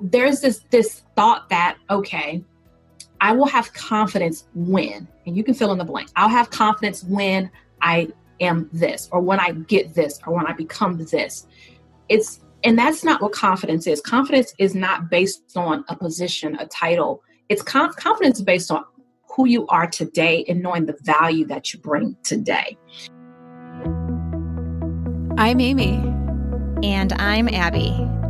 there's this this thought that okay i will have confidence when and you can fill in the blank i'll have confidence when i am this or when i get this or when i become this. It's and that's not what confidence is. Confidence is not based on a position a title. It's conf- confidence based on who you are today and knowing the value that you bring today. I'm amy. And i'm abby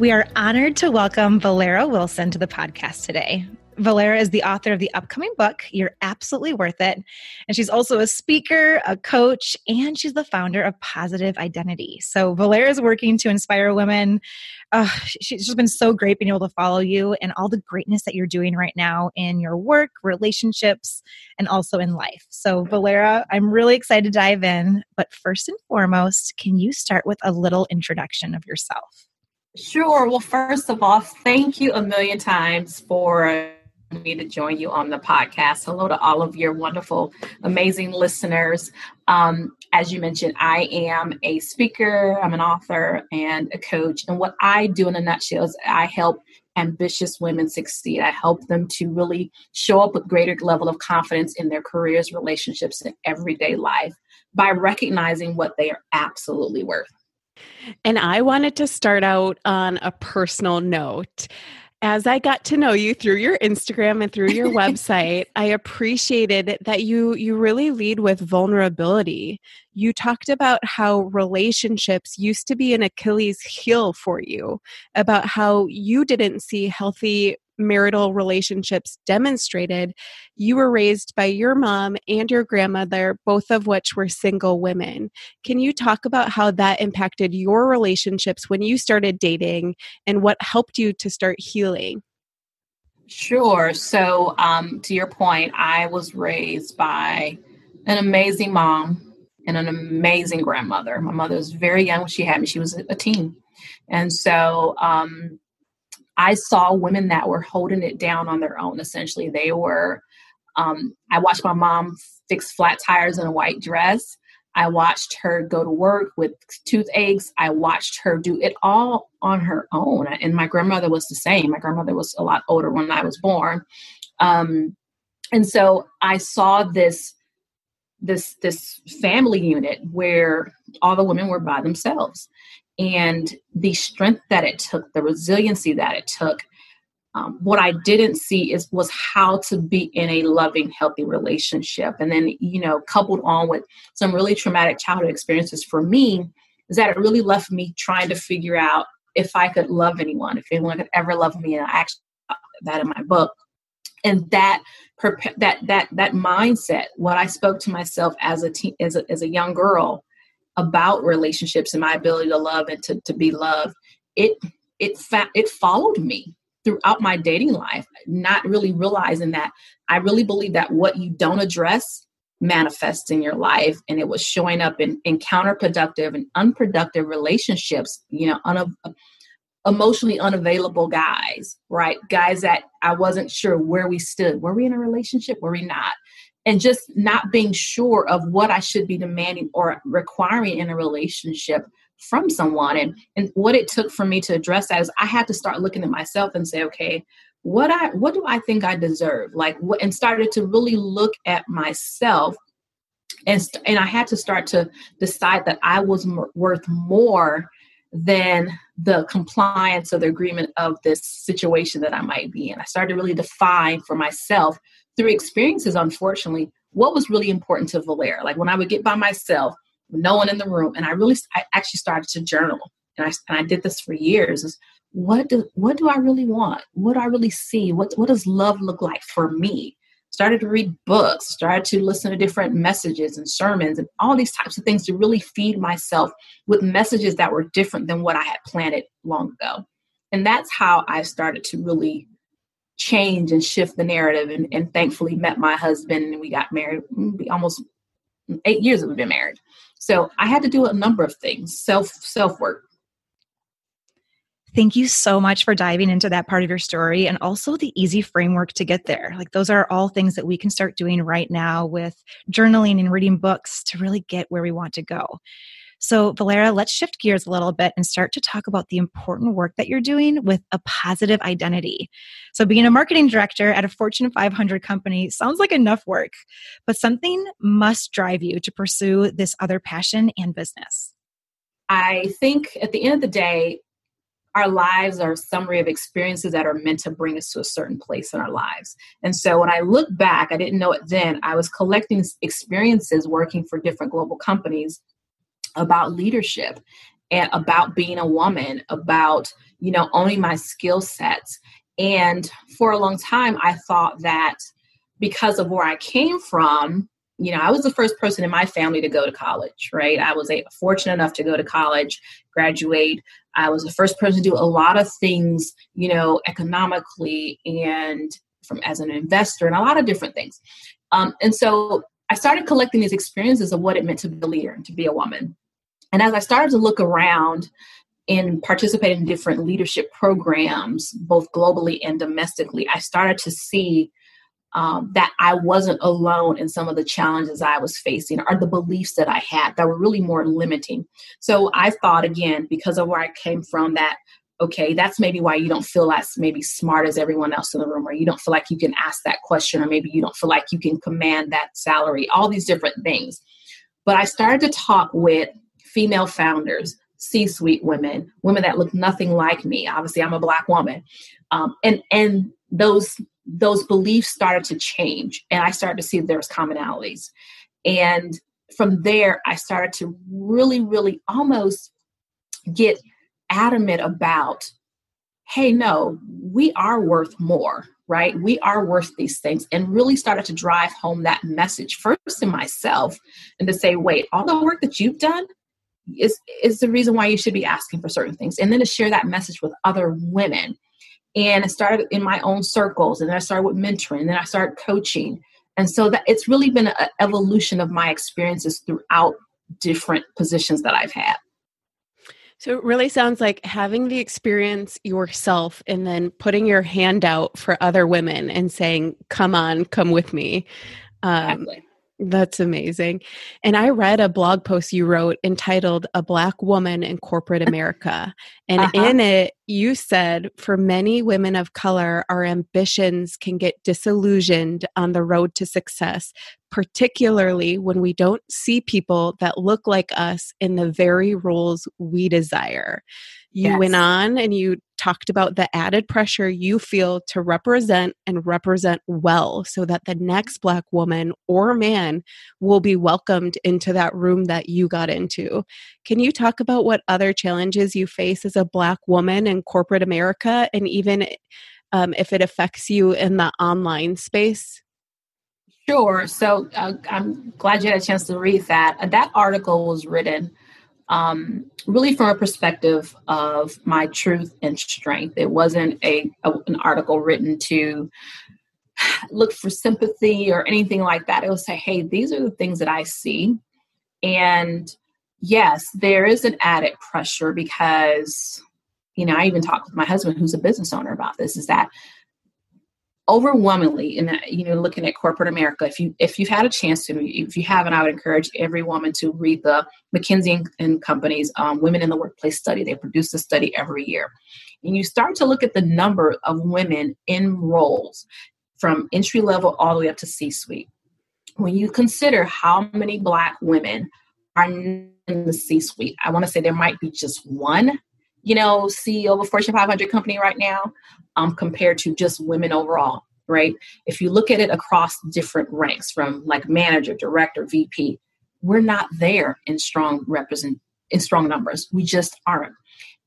We are honored to welcome Valera Wilson to the podcast today. Valera is the author of the upcoming book, You're Absolutely Worth It. And she's also a speaker, a coach, and she's the founder of Positive Identity. So, Valera is working to inspire women. Uh, she's just been so great being able to follow you and all the greatness that you're doing right now in your work, relationships, and also in life. So, Valera, I'm really excited to dive in. But first and foremost, can you start with a little introduction of yourself? Sure. Well, first of all, thank you a million times for me to join you on the podcast. Hello to all of your wonderful, amazing listeners. Um, as you mentioned, I am a speaker, I'm an author, and a coach. And what I do in a nutshell is I help ambitious women succeed. I help them to really show up with greater level of confidence in their careers, relationships, and everyday life by recognizing what they are absolutely worth. And I wanted to start out on a personal note. As I got to know you through your Instagram and through your website, I appreciated that you you really lead with vulnerability. You talked about how relationships used to be an Achilles heel for you, about how you didn't see healthy marital relationships demonstrated, you were raised by your mom and your grandmother, both of which were single women. Can you talk about how that impacted your relationships when you started dating and what helped you to start healing? Sure. So, um, to your point, I was raised by an amazing mom and an amazing grandmother. My mother was very young when she had me, she was a teen. And so, um, I saw women that were holding it down on their own. Essentially, they were. Um, I watched my mom fix flat tires in a white dress. I watched her go to work with toothaches. I watched her do it all on her own. And my grandmother was the same. My grandmother was a lot older when I was born. Um, and so I saw this this this family unit where all the women were by themselves and the strength that it took, the resiliency that it took. Um, what I didn't see is was how to be in a loving, healthy relationship, and then you know, coupled on with some really traumatic childhood experiences for me, is that it really left me trying to figure out if I could love anyone, if anyone could ever love me, and I actually that in my book, and that that that that mindset, what I spoke to myself as a teen, as a, as a young girl, about relationships and my ability to love and to, to be loved, it it fa- it followed me throughout my dating life, not really realizing that I really believe that what you don't address manifests in your life. And it was showing up in, in counterproductive and unproductive relationships, you know, un- emotionally unavailable guys, right? Guys that I wasn't sure where we stood. Were we in a relationship? Were we not? And just not being sure of what I should be demanding or requiring in a relationship from someone. And, and what it took for me to address that is I had to start looking at myself and say, okay, what I what do I think I deserve? Like what and started to really look at myself and and I had to start to decide that I was m- worth more than the compliance or the agreement of this situation that I might be in. I started to really define for myself through experiences, unfortunately, what was really important to Valera. Like when I would get by myself, no one in the room, and I really, I actually started to journal, and I and I did this for years. Is what do what do I really want? What do I really see? What what does love look like for me? Started to read books, started to listen to different messages and sermons and all these types of things to really feed myself with messages that were different than what I had planted long ago. And that's how I started to really change and shift the narrative. And, and thankfully met my husband and we got married. Mm, almost eight years that we've been married. So i had to do a number of things. Self self work Thank you so much for diving into that part of your story and also the easy framework to get there. Like, those are all things that we can start doing right now with journaling and reading books to really get where we want to go. So, Valera, let's shift gears a little bit and start to talk about the important work that you're doing with a positive identity. So, being a marketing director at a Fortune 500 company sounds like enough work, but something must drive you to pursue this other passion and business. I think at the end of the day, our lives are a summary of experiences that are meant to bring us to a certain place in our lives. And so when I look back, I didn't know it then, I was collecting experiences working for different global companies about leadership and about being a woman, about, you know, owning my skill sets. And for a long time, I thought that because of where I came from, you know, I was the first person in my family to go to college, right? I was a, fortunate enough to go to college, graduate. I was the first person to do a lot of things, you know, economically and from as an investor and a lot of different things. Um, and so I started collecting these experiences of what it meant to be a leader and to be a woman. And as I started to look around and participate in different leadership programs, both globally and domestically, I started to see um, that I wasn't alone in some of the challenges I was facing or the beliefs that I had that were really more limiting. So I thought, again, because of where I came from, that okay, that's maybe why you don't feel as maybe smart as everyone else in the room, or you don't feel like you can ask that question, or maybe you don't feel like you can command that salary, all these different things. But I started to talk with female founders, C suite women, women that look nothing like me. Obviously, I'm a black woman. Um, and, and those those beliefs started to change and i started to see there was commonalities and from there i started to really really almost get adamant about hey no we are worth more right we are worth these things and really started to drive home that message first in myself and to say wait all the work that you've done is is the reason why you should be asking for certain things and then to share that message with other women and I started in my own circles, and then I started with mentoring, and then I started coaching. And so that it's really been an evolution of my experiences throughout different positions that I've had. So it really sounds like having the experience yourself and then putting your hand out for other women and saying, come on, come with me. Um, exactly. That's amazing. And I read a blog post you wrote entitled A Black Woman in Corporate America. And uh-huh. in it, you said for many women of color, our ambitions can get disillusioned on the road to success, particularly when we don't see people that look like us in the very roles we desire. You yes. went on and you talked about the added pressure you feel to represent and represent well so that the next Black woman or man will be welcomed into that room that you got into. Can you talk about what other challenges you face as a Black woman in corporate America and even um, if it affects you in the online space? Sure. So uh, I'm glad you had a chance to read that. That article was written um, really from a perspective of my truth and strength. It wasn't a, a, an article written to look for sympathy or anything like that. It was say, "Hey, these are the things that I see," and yes, there is an added pressure because you know I even talked with my husband, who's a business owner, about this. Is that overwhelmingly in you know looking at corporate america if you if you've had a chance to if you haven't i would encourage every woman to read the mckinsey and company's um, women in the workplace study. They produce a study every year. And you start to look at the number of women in roles from entry level all the way up to c suite when you consider how many black women are in the c suite i want to say there might be just one you know ceo of a fortune 500 company right now um, compared to just women overall, right? If you look at it across different ranks from like manager, director, VP, we're not there in strong represent in strong numbers. We just aren't.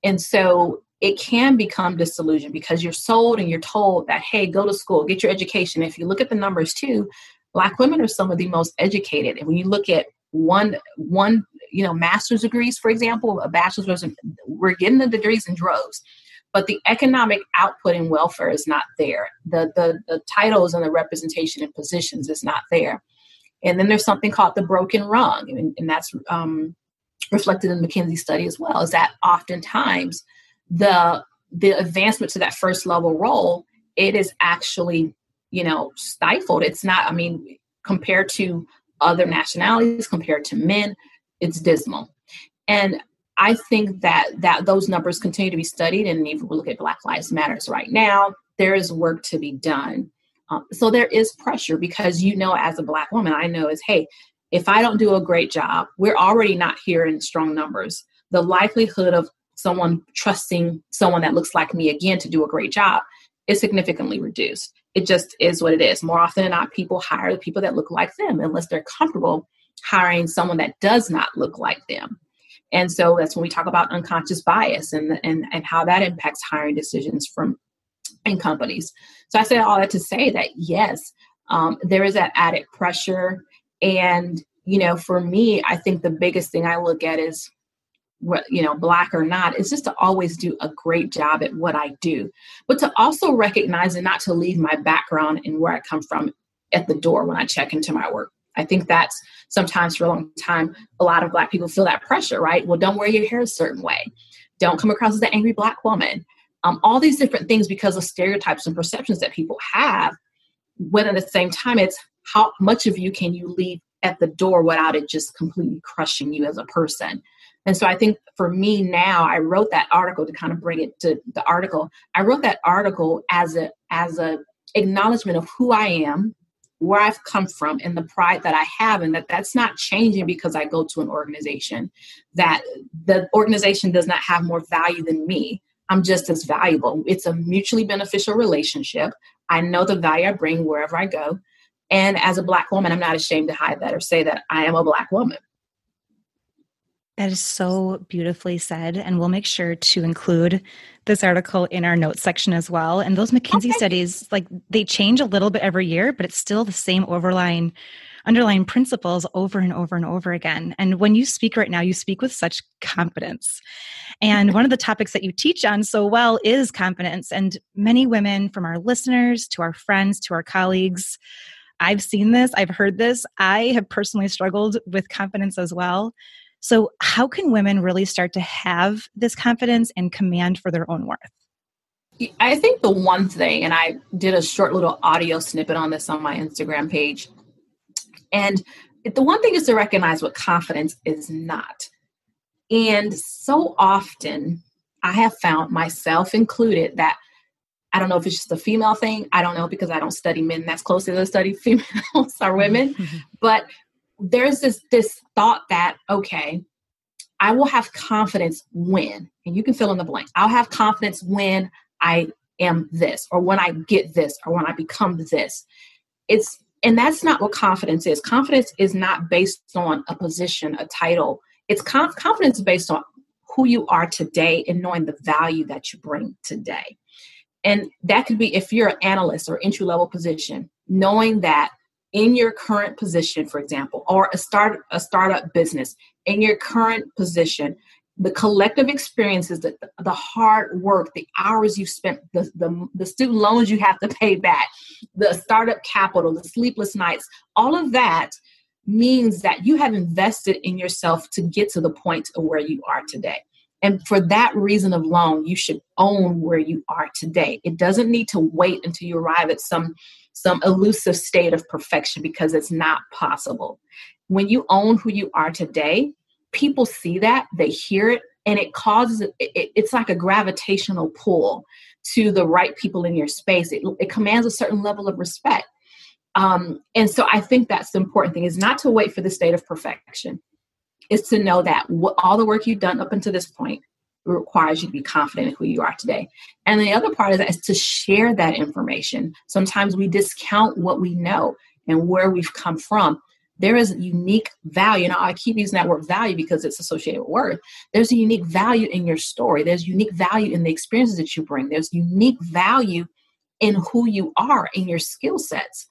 And so it can become disillusioned because you're sold and you're told that, hey, go to school, get your education. If you look at the numbers too, black women are some of the most educated. And when you look at one one you know master's degrees for example a bachelor's we're getting the degrees in droves but the economic output and welfare is not there. The, the, the titles and the representation in positions is not there. And then there's something called the broken rung, and, and that's um, reflected in the McKinsey study as well, is that oftentimes the the advancement to that first level role, it is actually, you know, stifled. It's not, I mean, compared to other nationalities, compared to men, it's dismal. And I think that that those numbers continue to be studied, and if we look at Black Lives Matters right now, there is work to be done. Um, so there is pressure because you know, as a Black woman, I know is hey, if I don't do a great job, we're already not here in strong numbers. The likelihood of someone trusting someone that looks like me again to do a great job is significantly reduced. It just is what it is. More often than not, people hire the people that look like them unless they're comfortable hiring someone that does not look like them. And so that's when we talk about unconscious bias and, and, and how that impacts hiring decisions from in companies. So I say all that to say that yes, um, there is that added pressure. And, you know, for me, I think the biggest thing I look at is what you know black or not is just to always do a great job at what i do but to also recognize and not to leave my background and where i come from at the door when i check into my work i think that's sometimes for a long time a lot of black people feel that pressure right? Well don't wear your hair a certain way. Don't come across as an angry black woman. Um, all these different things because of stereotypes and perceptions that people have when at the same time it's how much of you can you leave at the door without it just completely crushing you as a person? And so I think for me now, I wrote that article to kind of bring it to the article. I wrote that article as a as a acknowledgement of who I am, where I've come from, and the pride that I have, and that that's not changing because I go to an organization. That the organization does not have more value than me. I'm just as valuable. It's a mutually beneficial relationship. I know the value I bring wherever I go. And as a Black woman, I'm not ashamed to hide that or say that I am a Black woman. That is so beautifully said. And we'll make sure to include this article in our notes section as well. And those McKinsey okay. studies, like they change a little bit every year, but it's still the same overlying underlying principles over and over and over again. And when you speak right now, you speak with such confidence. And one of the topics that you teach on so well is confidence. And many women, from our listeners to our friends to our colleagues, I've seen this, I've heard this. I have personally struggled with confidence as well. So, how can women really start to have this confidence and command for their own worth? I think the one thing, and I did a short little audio snippet on this on my Instagram page, and the one thing is to recognize what confidence is not. And so often, I have found myself included that I don't know if it's just a female thing. I don't know because I don't study men that's closely to study females or women. but there's this this thought that okay i will have confidence when and you can fill in the blank i'll have confidence when i am this or when i get this or when i become this. It's and that's not what confidence is. Confidence is not based on a position a title. It's conf- confidence based on who you are today and knowing the value that you bring today. And that could be if you're an analyst or entry level position knowing that in your current position, for example, or a start a startup business in your current position, the collective experiences, the, the hard work, the hours you've spent, the, the, the student loans you have to pay back, the startup capital, the sleepless nights, all of that means that you have invested in yourself to get to the point of where you are today. And for that reason alone, you should own where you are today. It doesn't need to wait until you arrive at some some elusive state of perfection because it's not possible. When you own who you are today, people see that, they hear it, and it causes it, it's like a gravitational pull to the right people in your space. It, it commands a certain level of respect. Um, and so I think that's the important thing is not to wait for the state of perfection, is to know that what, all the work you've done up until this point requires you to be confident in who you are today. And the other part of that is to share that information. Sometimes we discount what we know and where we've come from. There is unique value. Now, I keep using that word value because it's associated with worth. There's a unique value in your story. There's unique value in the experiences that you bring. There's unique value in who you are, in your skill sets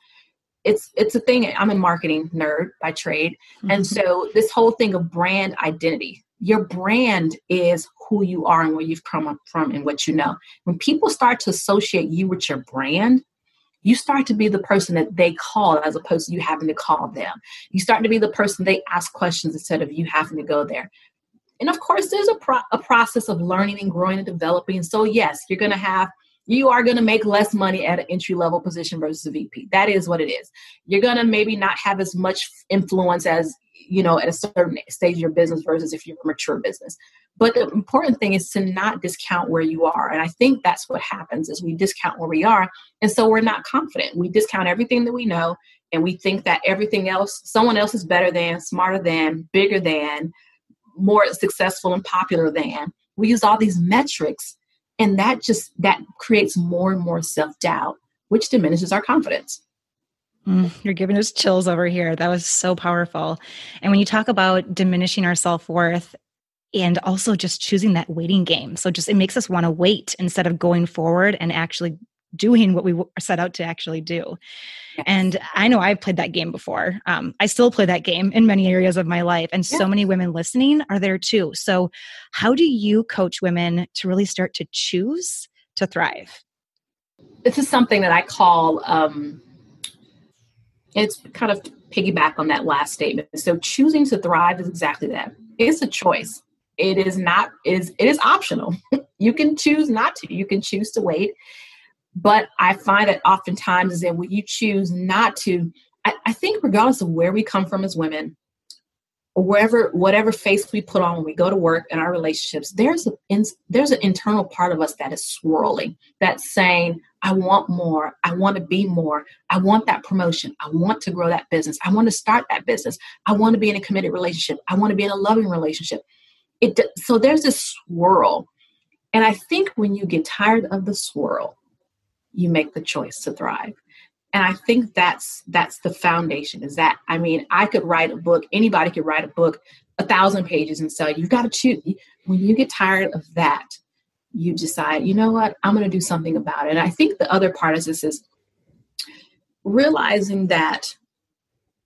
it's it's a thing i'm a marketing nerd by trade mm-hmm. and so this whole thing of brand identity your brand is who you are and where you've come from and what you know. When people start to associate you with your brand, you start to be the person that they call as opposed to you having to call them. You start to be the person they ask questions instead of you having to go there. And of course, there's a, pro- a process of learning and growing and developing. So, yes, you're going to have you are going to make less money at an entry level position versus a VP. That is what it is. You're going to maybe not have as much influence as, you know, at a certain stage of your business versus if you're a mature business. But the important thing is to not discount where you are. And I think that's what happens is we discount where we are. And so we're not confident. We discount everything that we know and we think that everything else, someone else is better than, smarter than, bigger than, more successful and popular than. We use all these metrics and that just that creates more and more self-doubt which diminishes our confidence. Mm, you're giving us chills over here. That was so powerful. And when you talk about diminishing our self-worth and also just choosing that waiting game so just it makes us want to wait instead of going forward and actually doing what we set out to actually do. Yes. And I know I've played that game before. Um, I still play that game in many areas of my life. And yes. so many women listening are there too. So, how do you coach women to really start to choose to thrive? This is something that I call um, it's kind of piggyback on that last statement. So, choosing to thrive is exactly that. It's a choice. It is not it is it is optional. you can choose not to. You can choose to wait but I find that oftentimes is that when you choose not to, I, I think regardless of where we come from as women, or wherever whatever face we put on when we go to work in our relationships there's a in, there's an internal part of us that is swirling that's saying i want more. I want to be more. I want that promotion. I want to grow that business. I want to start that business. I want to be in a committed relationship. I want to be in a loving relationship. It so there's this swirl. And i think when you get tired of the swirl you make the choice to thrive. And i think that's that's the foundation is that i mean i could write a book anybody could write a book a thousand pages and so you've got to choose. When you get tired of that you decide you know what? I'm going to do something about it. And i think the other part is this is realizing that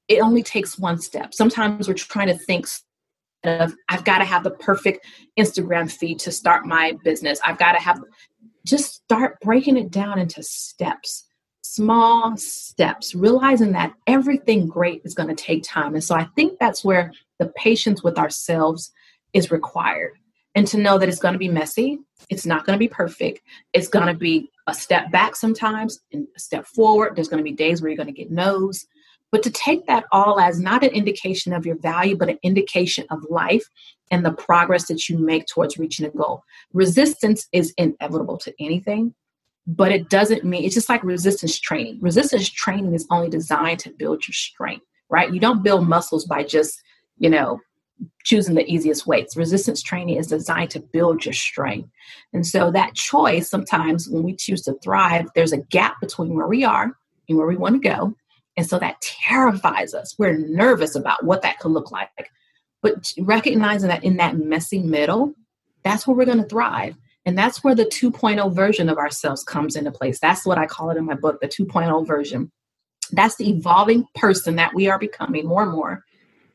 it only takes one step. Sometimes we're trying to think of i've got to have the perfect instagram feed to start my business. I've got to have just start breaking it down into steps, small steps, realizing that everything great is going to take time. And so I think that's where the patience with ourselves is required. And to know that it's going to be messy, it's not going to be perfect, it's going to be a step back sometimes and a step forward. There's going to be days where you're going to get no's. But to take that all as not an indication of your value, but an indication of life and the progress that you make towards reaching a goal. Resistance is inevitable to anything, but it doesn't mean it's just like resistance training. Resistance training is only designed to build your strength, right? You don't build muscles by just, you know, choosing the easiest weights. Resistance training is designed to build your strength. And so that choice, sometimes when we choose to thrive, there's a gap between where we are and where we want to go. And so that terrifies us. We're nervous about what that could look like. But recognizing that in that messy middle, that's where we're going to thrive. And that's where the 2.0 version of ourselves comes into place. That's what I call it in my book, the 2.0 version. That's the evolving person that we are becoming more and more.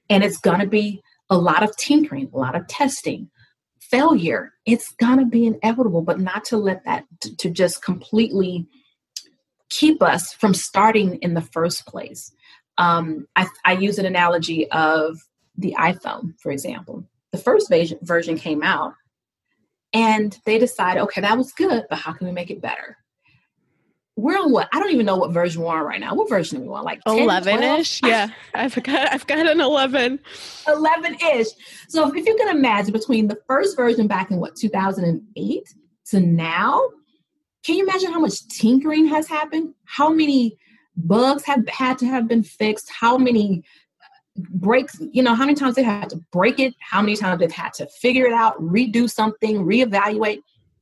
And it's going to be a lot of tinkering, a lot of testing, failure. It's going to be inevitable, but not to let that to, to just completely keep us from starting in the first place. Um, I, I use an analogy of the iPhone, for example. The first version, came out and they decide, okay, that was good, but how can we make it better? We're on what? I don't even know what version we're on right now. What version are we on? Like eleven ish? Yeah, I've got I've got an eleven. Eleven ish. So if you can imagine between the first version back in what two thousand and eight to now, can you imagine how much tinkering has happened? How many bugs have had to have been fixed? How many breaks you know how many times they've had to break it how many times they've had to figure it out redo something reevaluate.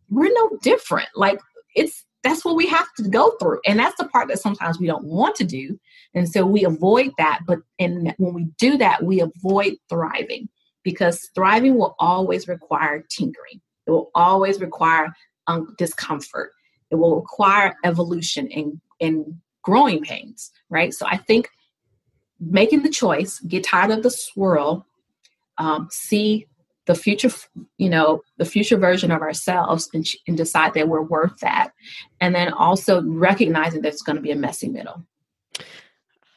We're no different. Like it's that's what we have to go through. And that's the part that sometimes we don't want to do. And so we avoid that. But and when we do that we avoid thriving because thriving will always require tinkering. It will always require um, discomfort. It will require evolution and and growing pains right? So i think making the choice, get tired of the swirl, um, see the future you know the future version of ourselves and, and decide that we're worth that. And then also recognizing that it's going to be a messy middle.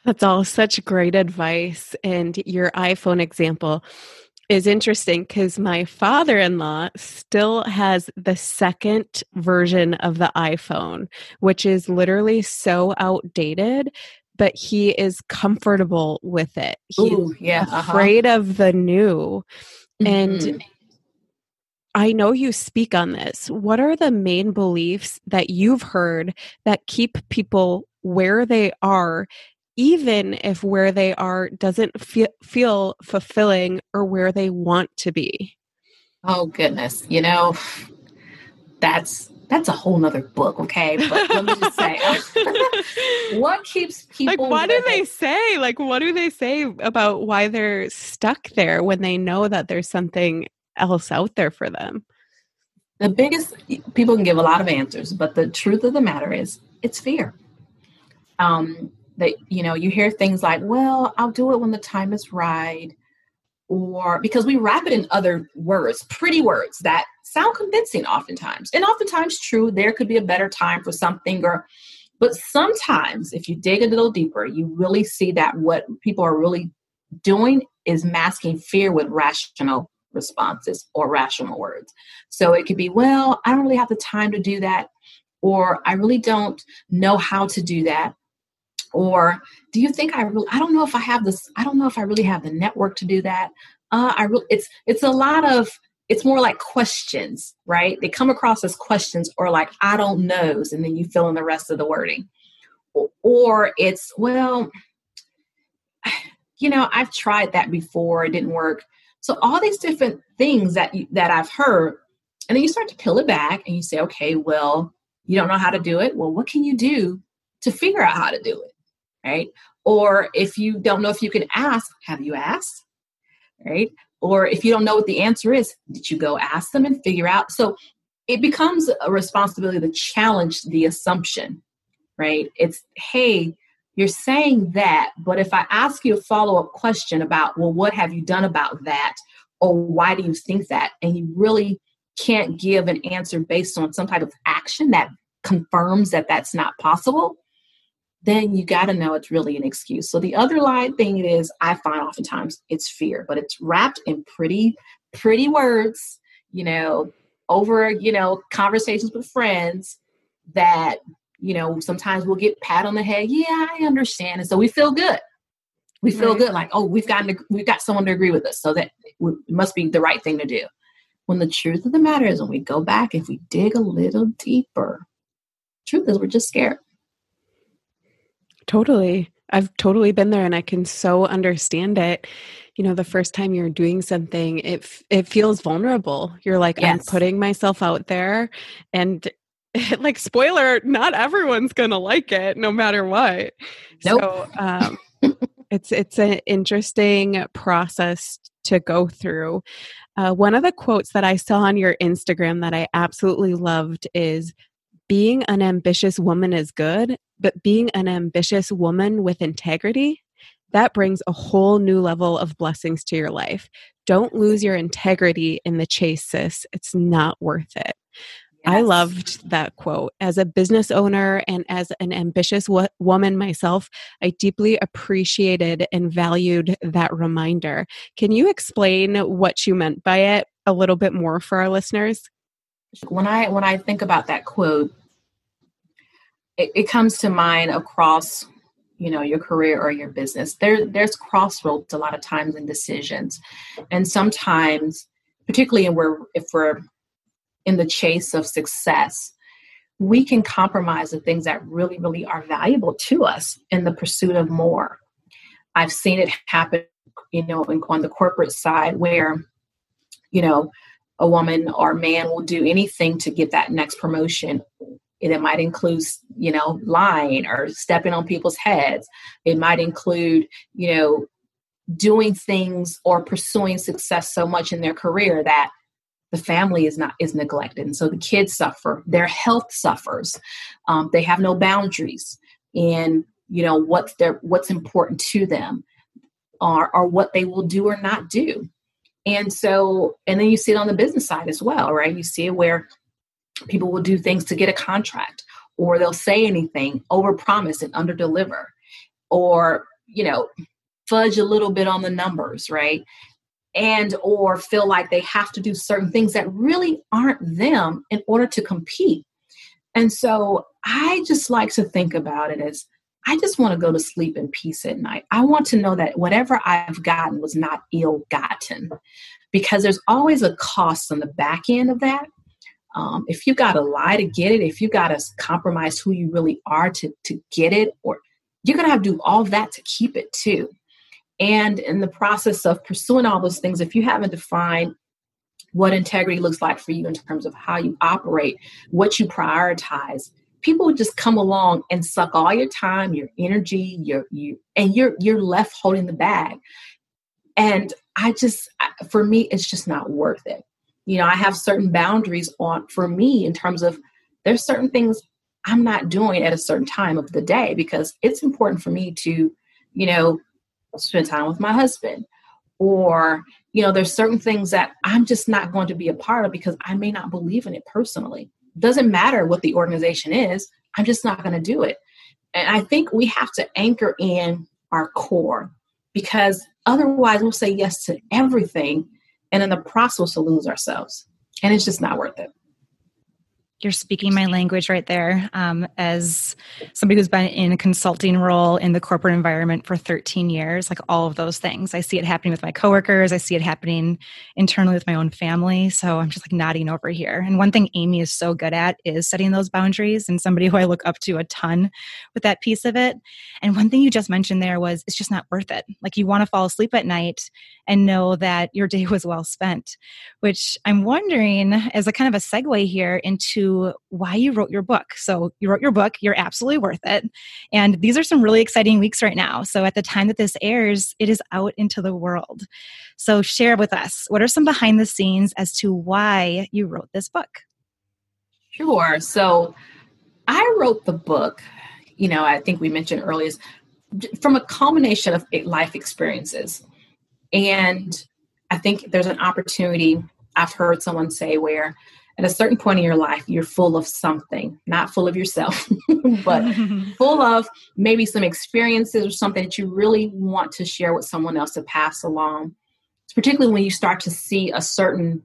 That's all such great advice and your iphone example is interesting because my father in law still has the second version of the iPhone, which is literally so outdated, but he is comfortable with it. He's Ooh, yeah, uh-huh. afraid of the new. Mm-hmm. And I know you speak on this. What are the main beliefs that you've heard that keep people where they are even if where they are doesn't feel, feel fulfilling or where they want to be oh goodness you know that's that's a whole nother book okay? But let me just say what keeps people like what do they say like what do they say about why they're stuck there when they know that there's something else out there for them? The biggest people can give a lot of answers but the truth of the matter is it's fear. Um, that you know you hear things like well i'll do it when the time is right or because we wrap it in other words pretty words that sound convincing oftentimes. And oftentimes true there could be a better time for something or but sometimes if you dig a little deeper you really see that what people are really doing is masking fear with rational responses or rational words. So it could be well i don't really have the time to do that or i really don't know how to do that or do you think i really i don't know if i have this i don't know if i really have the network to do that? Uh i really it's it's a lot of it's more like questions right they come across as questions or like i don't knows and then you fill in the rest of the wording or it's well you know i've tried that before it didn't work so all these different things that you, that i've heard and then you start to peel it back and you say okay well you don't know how to do it well what can you do to figure out how to do it right? Or if you don't know if you can ask, have you asked? Right? Or if you don't know what the answer is, did you go ask them and figure out? So it becomes a responsibility to challenge the assumption, right? It's, hey, you're saying that, but if I ask you a follow up question about, well, what have you done about that? Or why do you think that? And you really can't give an answer based on some type of action that confirms that that's not possible, then you got to know it's really an excuse. So the other line thing is, I find oftentimes it's fear, but it's wrapped in pretty, pretty words, you know, over, you know, conversations with friends that, you know, sometimes we'll get pat on the head. Yeah, I understand. And so we feel good. We feel right. good like, oh, we've gotten, to, we've got someone to agree with us. So that it must be the right thing to do. When the truth of the matter is, when we go back, if we dig a little deeper, truth is we're just scared Totally. I've totally been there and I can so understand it. You know, the first time you're doing something, it it feels vulnerable. You're like yes. I'm putting myself out there and like spoiler, not everyone's going to like it no matter what. Nope. So, um it's it's an interesting process to go through. Uh, one of the quotes that I saw on your Instagram that I absolutely loved is being an ambitious woman is good, but being an ambitious woman with integrity, that brings a whole new level of blessings to your life. Don't lose your integrity in the chase, sis. It's not worth it. Yes. I loved that quote. As a business owner and as an ambitious w- woman myself, I deeply appreciated and valued that reminder. Can you explain what you meant by it a little bit more for our listeners? When I when I think about that quote, it, it comes to mind across you know your career or your business. There there's crossroads a lot of times in decisions. And sometimes particularly we're, if we're in the chase of success we can compromise the things that really really are valuable to us in the pursuit of more. I've seen it happen you know on the corporate side where you know a woman or man will do anything to get that next promotion it might include you know lying or stepping on people's heads. It might include you know doing things or pursuing success so much in their career that the family is not is neglected. And so the kids suffer. Their health suffers. Um, they have no boundaries. In you know what's their what's important to them or, or what they will do or not do. And so, and then you see it on the business side as well, right? You see it where people will do things to get a contract or they'll say anything, overpromise and underdeliver, or, you know, fudge a little bit on the numbers, right? And or feel like they have to do certain things that really aren't them in order to compete. And so I just like to think about it as I just want to go to sleep in peace at night. I want to know that whatever I've gotten was not ill gotten because there's always a cost on the back end of that. Um, if you got to lie to get it, if you got to compromise who you really are to, to get it, or you're going to have to do all that to keep it too. And in the process of pursuing all those things, if you haven't defined what integrity looks like for you in terms of how you operate, what you prioritize, people would just come along and suck all your time, your energy, your you and you're you're left holding the bag. And I just for me it's just not worth it. You know, I have certain boundaries on for me in terms of there's certain things I'm not doing at a certain time of the day because it's important for me to, you know, spend time with my husband. Or you know there's certain things that i'm just not going to be a part of because i may not believe in it personally. Doesn't matter what the organization is i'm just not going to do it. And i think we have to anchor in our core because otherwise we'll say yes to everything and in the process we'll lose ourselves. And it's just not worth it you're speaking my language right there. Um, as somebody who's been in a consulting role in the corporate environment for 13 years, like all of those things, I see it happening with my coworkers. I see it happening internally with my own family. So I'm just like nodding over here. And one thing Amy is so good at is setting those boundaries, and somebody who I look up to a ton with that piece of it. And one thing you just mentioned there was it's just not worth it. Like you want to fall asleep at night and know that your day was well spent, which I'm wondering as a kind of a segue here into why you wrote your book. So, you wrote your book, you're absolutely worth it. And these are some really exciting weeks right now. So, at the time that this airs, it is out into the world. So, share with us what are some behind the scenes as to why you wrote this book? Sure. So, I wrote the book, you know, I think we mentioned earlier, from a combination of life experiences. And I think there's an opportunity, I've heard someone say, where at a certain point in your life, you're full of something, not full of yourself, but full of maybe some experiences or something that you really want to share with someone else to pass along. It's particularly when you start to see a certain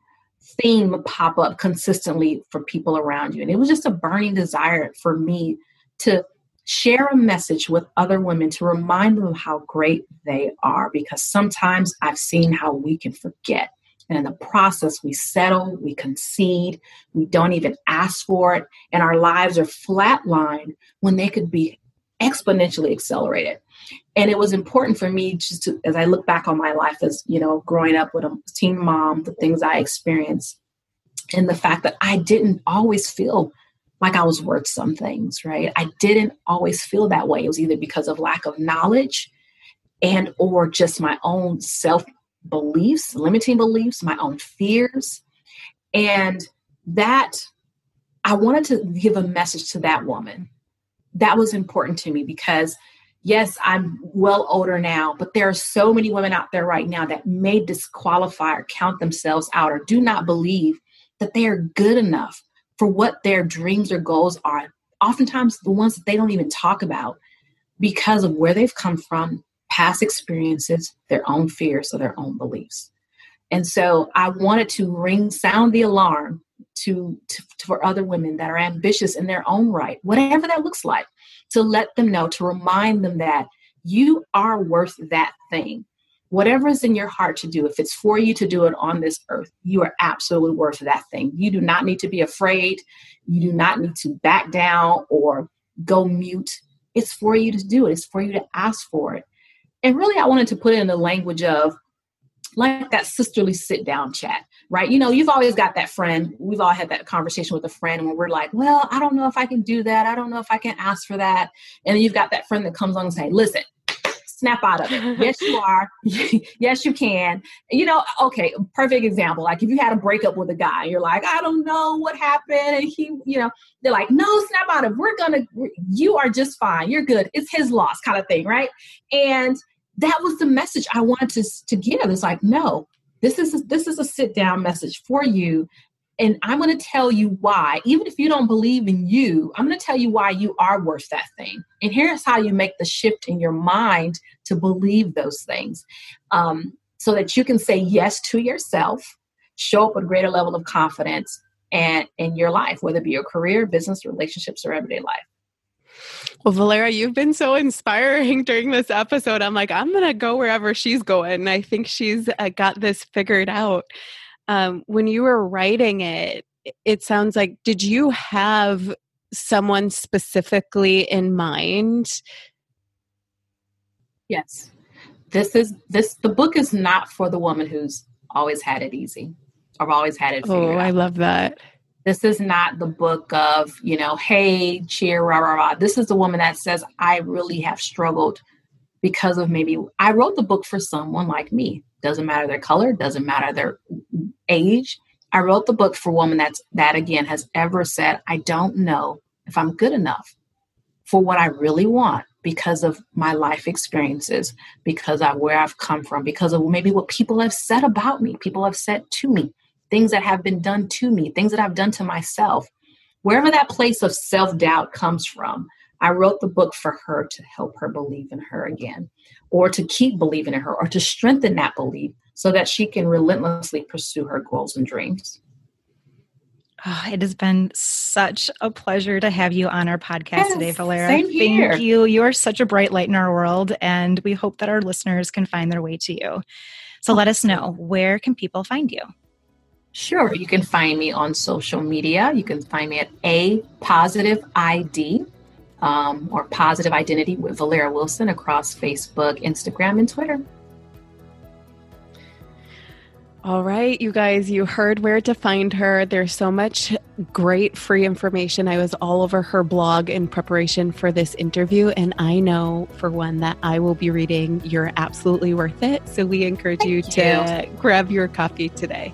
theme pop up consistently for people around you. And it was just a burning desire for me to share a message with other women to remind them of how great they are because sometimes I've seen how we can forget and in the process, we settle, we concede, we don't even ask for it, and our lives are flatlined when they could be exponentially accelerated. And it was important for me just to, as I look back on my life as, you know, growing up with a teen mom, the things I experienced, and the fact that I didn't always feel like I was worth some things, right? I didn't always feel that way. It was either because of lack of knowledge and or just my own self beliefs, limiting beliefs, my own fears. And that I wanted to give a message to that woman. That was important to me because, yes, I'm well older now, but there are so many women out there right now that may disqualify or count themselves out or do not believe that they are good enough for what their dreams or goals are. Oftentimes, the ones that they don't even talk about because of where they've come from, past experiences, their own fears, or their own beliefs. And so I wanted to ring, sound the alarm to, to, to, for other women that are ambitious in their own right, whatever that looks like, to let them know, to remind them that you are worth that thing. Whatever is in your heart to do, if it's for you to do it on this earth, you are absolutely worth that thing. You do not need to be afraid. You do not need to back down or go mute. It's for you to do it, it's for you to ask for it. And really, I wanted to put it in the language of like that sisterly sit down chat, right? You know, you've always got that friend. We've all had that conversation with a friend when we're like, well, I don't know if I can do that. I don't know if I can ask for that. And then you've got that friend that comes on and say, listen, snap out of it. Yes, you are. yes, you can. You know, okay, perfect example. Like if you had a breakup with a guy, you're like, I don't know what happened. And he, you know, they're like, no, snap out of it. We're going to, you are just fine. You're good. It's his loss kind of thing, right? And that was the message I wanted to, to give. It's like, no, This is a, this is a sit down message for you and I'm going to tell you why. Even if you don't believe in you, I'm going to tell you why you are worth that thing. And here's how you make the shift in your mind to believe those things um, so that you can say yes to yourself, show up with a greater level of confidence and in your life, whether it be your career, business, relationships, or everyday life. Well, Valera, you've been so inspiring during this episode. I'm like, I'm going to go wherever she's going. I think she's uh, got this figured out um, when you were writing it, it sounds like did you have someone specifically in mind? Yes. This is this the book is not for the woman who's always had it easy or always had it. Oh, I love that. This is not the book of, you know, hey, cheer, rah, rah, rah. This is the woman that says, I really have struggled because of maybe I wrote the book for someone like me. Doesn't matter their color, doesn't matter their age. I wrote the book for a woman that's that again has ever said, I don't know if I'm good enough for what I really want because of my life experiences, because of where I've come from, because of maybe what people have said about me, people have said to me, things that have been done to me, things that I've done to myself. Wherever that place of self doubt comes from, I wrote the book for her to help her believe in her again, or to keep believing in her, or to strengthen that belief so that she can relentlessly pursue her goals and dreams. Oh, it has been such a pleasure to have you on our podcast yes, today, Valera. Same here. Thank you. You are such a bright light in our world, and we hope that our listeners can find their way to you. So let us know where can people find you? Sure. You can find me on social media. You can find me at A Positive ID um, or Positive Identity with Valera Wilson across Facebook, Instagram, and Twitter. All right, you guys, you heard where to find her. There's so much great free information. I was all over her blog in preparation for this interview, and I know for one that I will be reading. You're absolutely worth it. So we encourage you, you to grab your copy today.